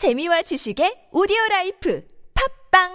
재미와 지식의 오디오 라이프 팟빵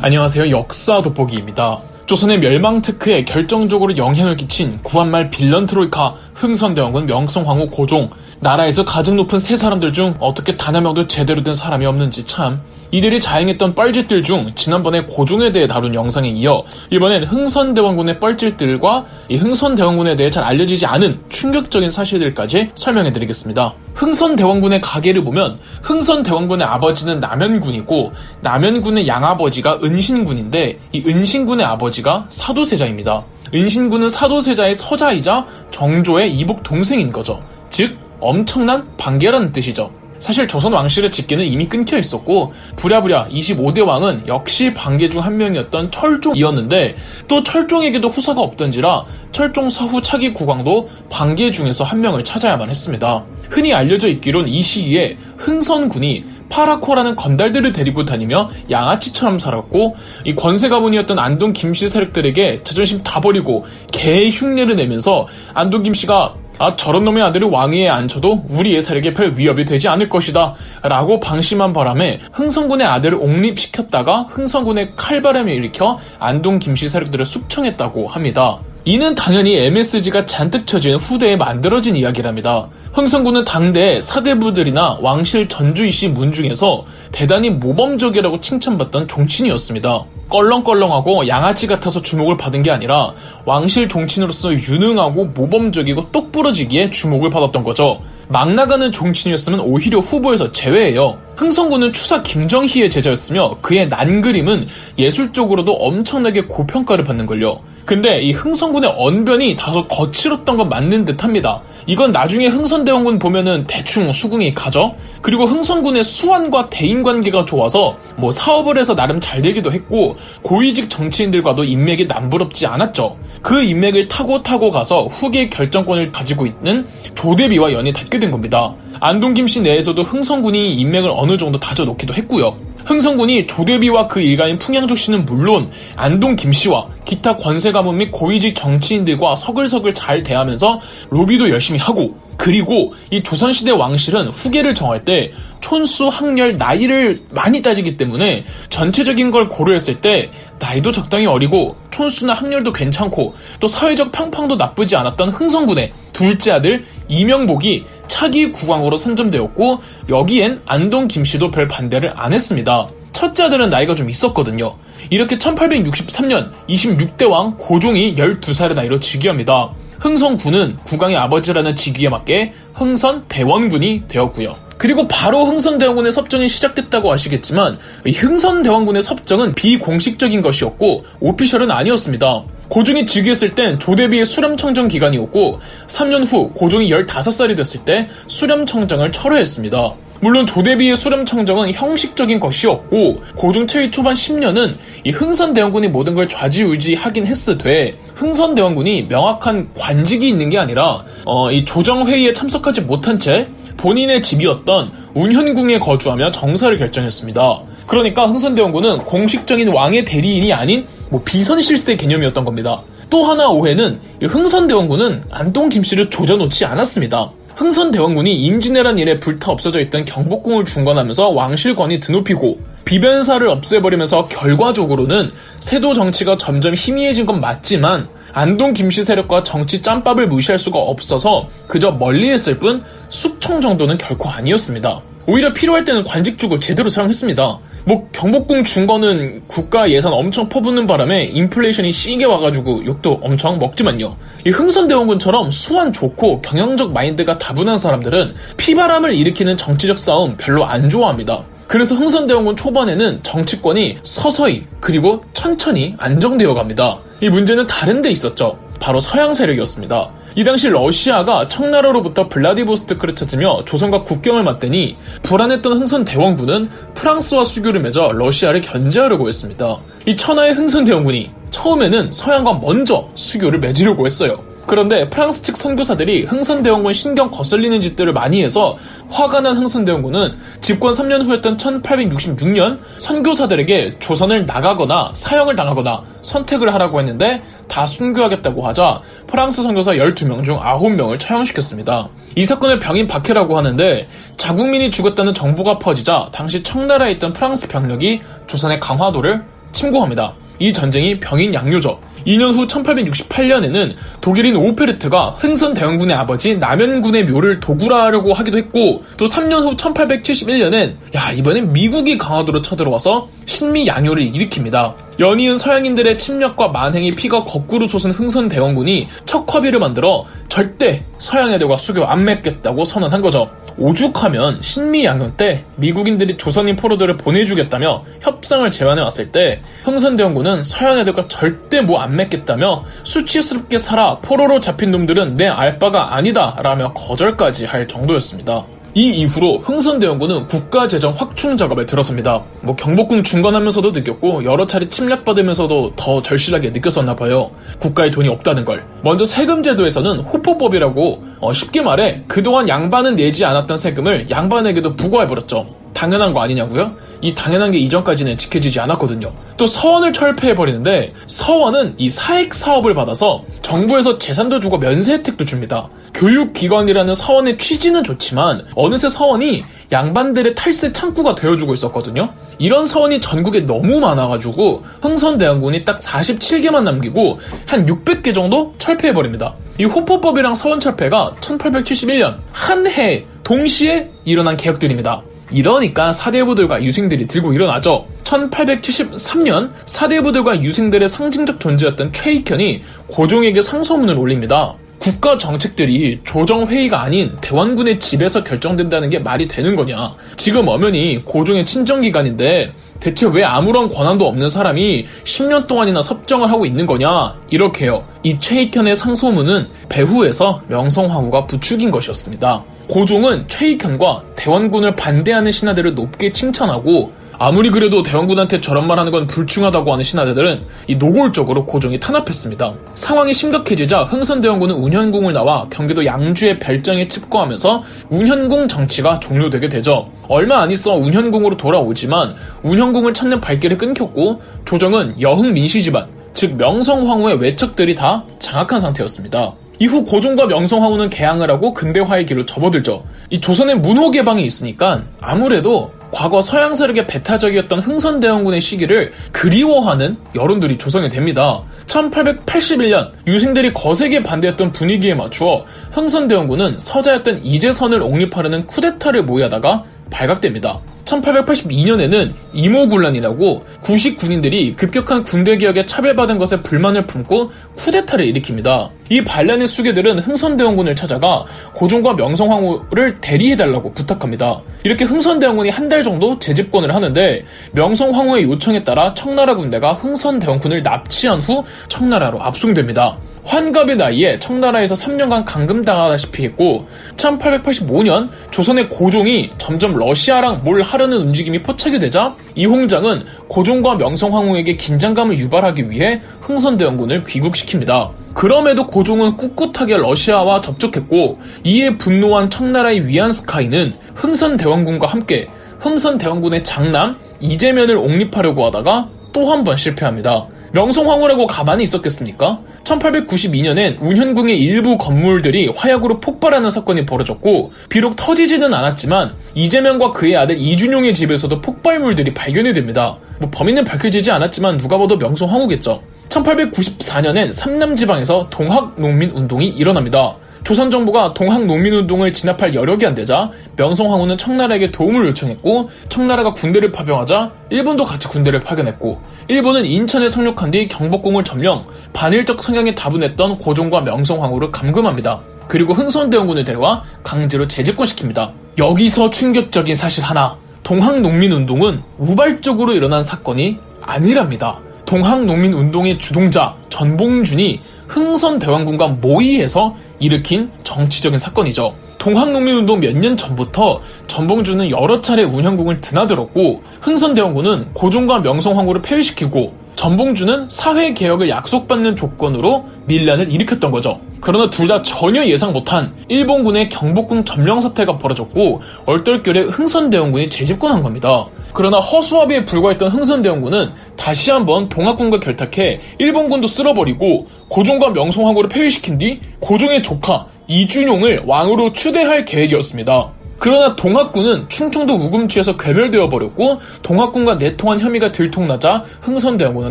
안녕하세요. 역사 돋보기입니다. 조선의 멸망 테크에 결정적으로 영향을 끼친 구한말 빌런 트로이카, 흥선대원군 명성황후 고종, 나라에서 가장 높은 세 사람들 중 어떻게 단 한 명도 제대로 된 사람이 없는지 참 이들이 자행했던 뻘짓들 중 지난번에 고종에 대해 다룬 영상에 이어 이번엔 흥선대원군의 뻘짓들과 이 흥선대원군에 대해 잘 알려지지 않은 충격적인 사실들까지 설명해드리겠습니다. 흥선대원군의 가계를 보면 흥선대원군의 아버지는 남연군이고 남현군의 양아버지가 은신군인데 이 은신군의 아버지가 사도세자입니다. 은신군은 사도세자의 서자이자 정조의 이복 동생인 거죠. 즉 엄청난 반계라는 뜻이죠. 사실 조선 왕실의 직계는 이미 끊겨 있었고 부랴부랴 25대 왕은 역시 반계 중한 명이었던 철종이었는데 또 철종에게도 후사가 없던지라 철종 사후 차기 국왕도 반계 중에서 한 명을 찾아야만 했습니다. 흔히 알려져 있기론 이 시기에 흥선군이 파라코라는 건달들을 데리고 다니며 양아치처럼 살았고 이 권세 가문이었던 안동 김씨 세력들에게 자존심 다 버리고 개 흉내를 내면서 안동 김씨가 아, 저런 놈의 아들을 왕위에 앉혀도 우리의 세력에 별 위협이 되지 않을 것이다. 라고 방심한 바람에 흥성군의 아들을 옹립시켰다가 흥성군의 칼바람을 일으켜 안동 김씨 세력들을 숙청했다고 합니다. 이는 당연히 MSG가 잔뜩 쳐진 후대에 만들어진 이야기랍니다. 흥성군은 당대 사대부들이나 왕실 전주이씨 문 중에서 대단히 모범적이라고 칭찬받던 종친이었습니다. 껄렁껄렁하고 양아치 같아서 주목을 받은 게 아니라 왕실 종친으로서 유능하고 모범적이고 똑부러지기에 주목을 받았던 거죠. 막 나가는 종친이었으면 오히려 후보에서 제외해요. 흥성군은 추사 김정희의 제자였으며 그의 난 그림은 예술적으로도 엄청나게 고평가를 받는걸요. 근데 이 흥선군의 언변이 다소 거칠었던 건 맞는 듯 합니다. 이건 나중에 흥선대원군 보면은 대충 수긍이 가죠? 그리고 흥선군의 수완과 대인 관계가 좋아서 뭐 사업을 해서 나름 잘 되기도 했고 고위직 정치인들과도 인맥이 남부럽지 않았죠. 그 인맥을 타고 타고 가서 후계 결정권을 가지고 있는 조대비와 연이 닿게 된 겁니다. 안동 김씨 내에서도 흥선군이 인맥을 어느 정도 다져놓기도 했고요. 흥성군이 조대비와 그 일가인 풍양조 씨는 물론 안동 김씨와 기타 권세 가문 및 고위직 정치인들과 서글서글 잘 대하면서 로비도 열심히 하고 그리고 이 조선시대 왕실은 후계를 정할 때 촌수, 학렬, 나이를 많이 따지기 때문에 전체적인 걸 고려했을 때 나이도 적당히 어리고 촌수나 학렬도 괜찮고 또 사회적 평판도 나쁘지 않았던 흥성군의 둘째 아들 이명복이 차기 국왕으로 선점되었고 여기엔 안동 김씨도 별 반대를 안 했습니다. 첫째 아들은 나이가 좀 있었거든요. 이렇게 1863년 26대 왕 고종이 12살의 나이로 즉위합니다. 흥선군은 국왕의 아버지라는 직위에 맞게 흥선 대원군이 되었고요. 그리고 바로 흥선대원군의 섭정이 시작됐다고 아시겠지만 흥선대원군의 섭정은 비공식적인 것이었고 오피셜은 아니었습니다. 고종이 즉위했을 땐 조대비의 수렴청정 기간이었고 3년 후 고종이 15살이 됐을 때 수렴청정을 철회했습니다. 물론 조대비의 수렴 청정은 형식적인 것이었고 고종 체위 초반 10년은 이 흥선대원군이 모든 걸 좌지우지하긴 했으되 흥선대원군이 명확한 관직이 있는 게 아니라 어, 이 조정회의에 참석하지 못한 채 본인의 집이었던 운현궁에 거주하며 정사를 결정했습니다. 그러니까 흥선대원군은 공식적인 왕의 대리인이 아닌 뭐 비선실세 개념이었던 겁니다. 또 하나 오해는 흥선대원군은 안동 김씨를 조져놓지 않았습니다. 흥선 대원군이 임진왜란 일에 불타 없어져 있던 경복궁을 중건하면서 왕실권이 드높이고 비변사를 없애버리면서 결과적으로는 세도 정치가 점점 희미해진 건 맞지만 안동 김씨 세력과 정치 짬밥을 무시할 수가 없어서 그저 멀리했을 뿐 숙청 정도는 결코 아니었습니다. 오히려 필요할 때는 관직 주고 제대로 사용했습니다. 뭐 경복궁 중거는 국가 예산 엄청 퍼붓는 바람에 인플레이션이 시게 와가지고 욕도 엄청 먹지만요. 이 흥선대원군처럼 수완 좋고 경영적 마인드가 다분한 사람들은 피바람을 일으키는 정치적 싸움 별로 안 좋아합니다. 그래서 흥선대원군 초반에는 정치권이 서서히 그리고 천천히 안정되어 갑니다. 이 문제는 다른 데 있었죠. 바로 서양 세력이었습니다. 이 당시 러시아가 청나라로부터 블라디보스토크를 찾으며 조선과 국경을 맞대니 불안했던 흥선 대원군은 프랑스와 수교를 맺어 러시아를 견제하려고 했습니다. 이 천하의 흥선 대원군이 처음에는 서양과 먼저 수교를 맺으려고 했어요. 그런데 프랑스 측 선교사들이 흥선대원군 신경 거슬리는 짓들을 많이 해서 화가 난 흥선대원군은 집권 3년 후였던 1866년 선교사들에게 조선을 나가거나 사형을 당하거나 선택을 하라고 했는데 다 순교하겠다고 하자 프랑스 선교사 12명 중 9명을 처형시켰습니다. 이 사건을 병인 박해라고 하는데 자국민이 죽었다는 정보가 퍼지자 당시 청나라에 있던 프랑스 병력이 조선의 강화도를 침공합니다. 이 전쟁이 병인 양요죠. 2년 후 1868년에는 독일인 오페르트가 흥선 대원군의 아버지 남현군의 묘를 도굴하려고 하기도 했고 또 3년 후 1871년엔 야 이번엔 미국이 강화도로 쳐들어와서 신미 양요를 일으킵니다. 연이은 서양인들의 침략과 만행이 피가 거꾸로 솟은 흥선 대원군이 척화비를 만들어 절대 서양 애들과 수교 안 맺겠다고 선언한 거죠. 오죽하면 신미양현 때 미국인들이 조선인 포로들을 보내주겠다며 협상을 제안해 왔을 때 흥선대원군은 서양 애들과 절대 뭐 안 맺겠다며 수치스럽게 살아 포로로 잡힌 놈들은 내 알바가 아니다 라며 거절까지 할 정도였습니다. 이 이후로 흥선대원군은 국가재정 확충 작업에 들어섭니다. 뭐 경복궁 중건하면서도 느꼈고 여러 차례 침략받으면서도 더 절실하게 느꼈었나 봐요. 국가에 돈이 없다는 걸. 먼저 세금 제도에서는 호포법이라고 어, 쉽게 말해 그동안 양반은 내지 않았던 세금을 양반에게도 부과해버렸죠. 당연한 거 아니냐고요? 이 당연한 게 이전까지는 지켜지지 않았거든요. 또 서원을 철폐해버리는데 서원은 이 사익 사업을 받아서 정부에서 재산도 주고 면세 혜택도 줍니다. 교육기관이라는 서원의 취지는 좋지만 어느새 서원이 양반들의 탈세 창구가 되어주고 있었거든요. 이런 서원이 전국에 너무 많아가지고 흥선대원군이 딱 47개만 남기고 한 600개 정도 철폐해버립니다. 이 호포법이랑 서원 철폐가 1871년 한 해 동시에 일어난 개혁들입니다. 이러니까 사대부들과 유생들이 들고 일어나죠. 1873년 사대부들과 유생들의 상징적 존재였던 최익현이 고종에게 상소문을 올립니다. 국가 정책들이 조정회의가 아닌 대원군의 집에서 결정된다는 게 말이 되는 거냐. 지금 엄연히 고종의 친정기관인데 대체 왜 아무런 권한도 없는 사람이 10년 동안이나 섭정을 하고 있는 거냐. 이렇게요. 이 최익현의 상소문은 배후에서 명성황후가 부추긴 것이었습니다. 고종은 최익현과 대원군을 반대하는 신하들을 높게 칭찬하고 아무리 그래도 대원군한테 저런 말 하는 건 불충하다고 하는 신하들은 이 노골적으로 고종이 탄압했습니다. 상황이 심각해지자 흥선대원군은 운현궁을 나와 경기도 양주의 별장에 칩거하면서 운현궁 정치가 종료되게 되죠. 얼마 안 있어 운현궁으로 돌아오지만 운현궁을 찾는 발길이 끊겼고 조정은 여흥 민씨 집안, 즉 명성황후의 외척들이 다 장악한 상태였습니다. 이후 고종과 명성황후는 개항을 하고 근대화의 길로 접어들죠. 이 조선의 문호 개방이 있으니까 아무래도 과거 서양 세력의 배타적이었던 흥선대원군의 시기를 그리워하는 여론들이 조성이 됩니다. 1881년 유생들이 거세게 반대했던 분위기에 맞추어 흥선대원군은 서자였던 이재선을 옹립하려는 쿠데타를 모의하다가 발각됩니다. 1882년에는 이모군란이라고 구식 군인들이 급격한 군대 개혁에 차별받은 것에 불만을 품고 쿠데타를 일으킵니다. 이 반란의 수괴들은 흥선대원군을 찾아가 고종과 명성황후를 대리해달라고 부탁합니다. 이렇게 흥선대원군이 한 달 정도 재집권을 하는데 명성황후의 요청에 따라 청나라 군대가 흥선대원군을 납치한 후 청나라로 압송됩니다. 환갑의 나이에 청나라에서 3년간 감금당하다시피 했고 1885년 조선의 고종이 점점 러시아랑 뭘 하 려는 움직임이 포착이 되자 이홍장은 고종과 명성황후에게 긴장감을 유발하기 위해 흥선대원군을 귀국시킵니다. 그럼에도 고종은 꿋꿋하게 러시아와 접촉했고 이에 분노한 청나라의 위안스카이는 흥선대원군과 함께 흥선대원군의 장남 이재면을 옹립하려고 하다가 또 한 번 실패합니다. 명성황후라고 가만히 있었겠습니까? 1892년엔 운현궁의 일부 건물들이 화약으로 폭발하는 사건이 벌어졌고 비록 터지지는 않았지만 이재명과 그의 아들 이준용의 집에서도 폭발물들이 발견이 됩니다. 뭐 범인은 밝혀지지 않았지만 누가 봐도 명성황후겠죠. 1894년엔 삼남지방에서 동학농민운동이 일어납니다. 조선 정부가 동학 농민운동을 진압할 여력이 안 되자 명성황후는 청나라에게 도움을 요청했고 청나라가 군대를 파병하자 일본도 같이 군대를 파견했고 일본은 인천에 상륙한 뒤 경복궁을 점령 반일적 성향에 다분했던 고종과 명성황후를 감금합니다. 그리고 흥선대원군을 데려와 강제로 재집권시킵니다. 여기서 충격적인 사실 하나 동학 농민운동은 우발적으로 일어난 사건이 아니랍니다. 동학농민운동의 주동자 전봉준이 흥선대왕군과 모의해서 일으킨 정치적인 사건이죠. 동학농민운동 몇 년 전부터 전봉준은 여러 차례 운현궁을 드나들었고 흥선대원군은 고종과 명성황후를 폐위시키고 전봉주는 사회개혁을 약속받는 조건으로 밀란을 일으켰던 거죠. 그러나 둘 다 전혀 예상 못한 일본군의 경복궁 점령 사태가 벌어졌고 얼떨결에 흥선대원군이 재집권한 겁니다. 그러나 허수아비에 불과했던 흥선대원군은 다시 한번 동학군과 결탁해 일본군도 쓸어버리고 고종과 명성황후를 폐위시킨 뒤 고종의 조카 이준용을 왕으로 추대할 계획이었습니다. 그러나 동학군은 충청도 우금치에서 괴멸되어 버렸고 동학군과 내통한 혐의가 들통나자 흥선대원군은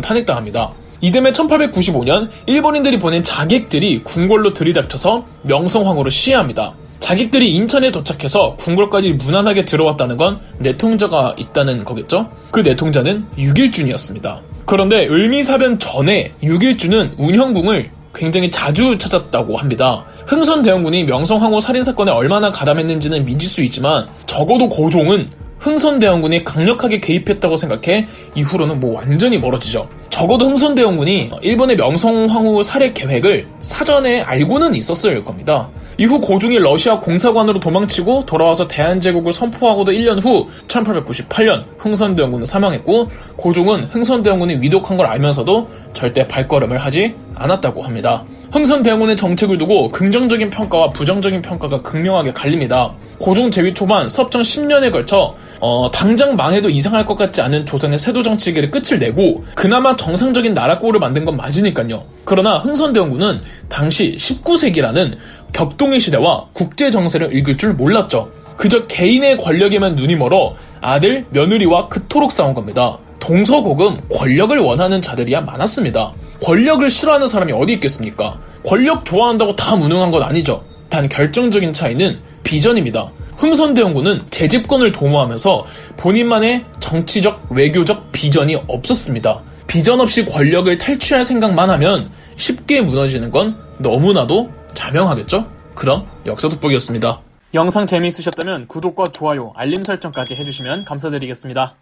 탄핵당합니다. 이듬해 1895년 일본인들이 보낸 자객들이 궁궐로 들이닥쳐서 명성황후를 시해합니다. 자객들이 인천에 도착해서 궁궐까지 무난하게 들어왔다는 건 내통자가 있다는 거겠죠? 그 내통자는 육일준이었습니다. 그런데 을미사변 전에 육일준은 운형궁을 굉장히 자주 찾았다고 합니다. 흥선 대원군이 명성황후 살인사건에 얼마나 가담했는지는 믿을 수 있지만 적어도 고종은 흥선대원군이 강력하게 개입했다고 생각해 이후로는 뭐 완전히 멀어지죠. 적어도 흥선대원군이 일본의 명성황후 살해 계획을 사전에 알고는 있었을 겁니다. 이후 고종이 러시아 공사관으로 도망치고 돌아와서 대한제국을 선포하고도 1년 후 1898년 흥선대원군은 사망했고 고종은 흥선대원군이 위독한 걸 알면서도 절대 발걸음을 하지 않았다고 합니다. 흥선대원군의 정책을 두고 긍정적인 평가와 부정적인 평가가 극명하게 갈립니다. 고종 재위 초반 섭정 10년에 걸쳐 어, 당장 망해도 이상할 것 같지 않은 조선의 세도 정치계를 끝을 내고 그나마 정상적인 나라 꼴을 만든 건 맞으니까요. 그러나 흥선대원군은 당시 19세기라는 격동의 시대와 국제 정세를 읽을 줄 몰랐죠. 그저 개인의 권력에만 눈이 멀어 아들, 며느리와 그토록 싸운 겁니다. 동서고금 권력을 원하는 자들이야 많았습니다. 권력을 싫어하는 사람이 어디 있겠습니까? 권력 좋아한다고 다 무능한 건 아니죠. 단 결정적인 차이는 비전입니다. 흥선대원군은 재집권을 도모하면서 본인만의 정치적, 외교적 비전이 없었습니다. 비전 없이 권력을 탈취할 생각만 하면 쉽게 무너지는 건 너무나도 자명하겠죠? 그럼 역사 돋보기였습니다. 영상 재미있으셨다면 구독과 좋아요, 알림 설정까지 해주시면 감사드리겠습니다.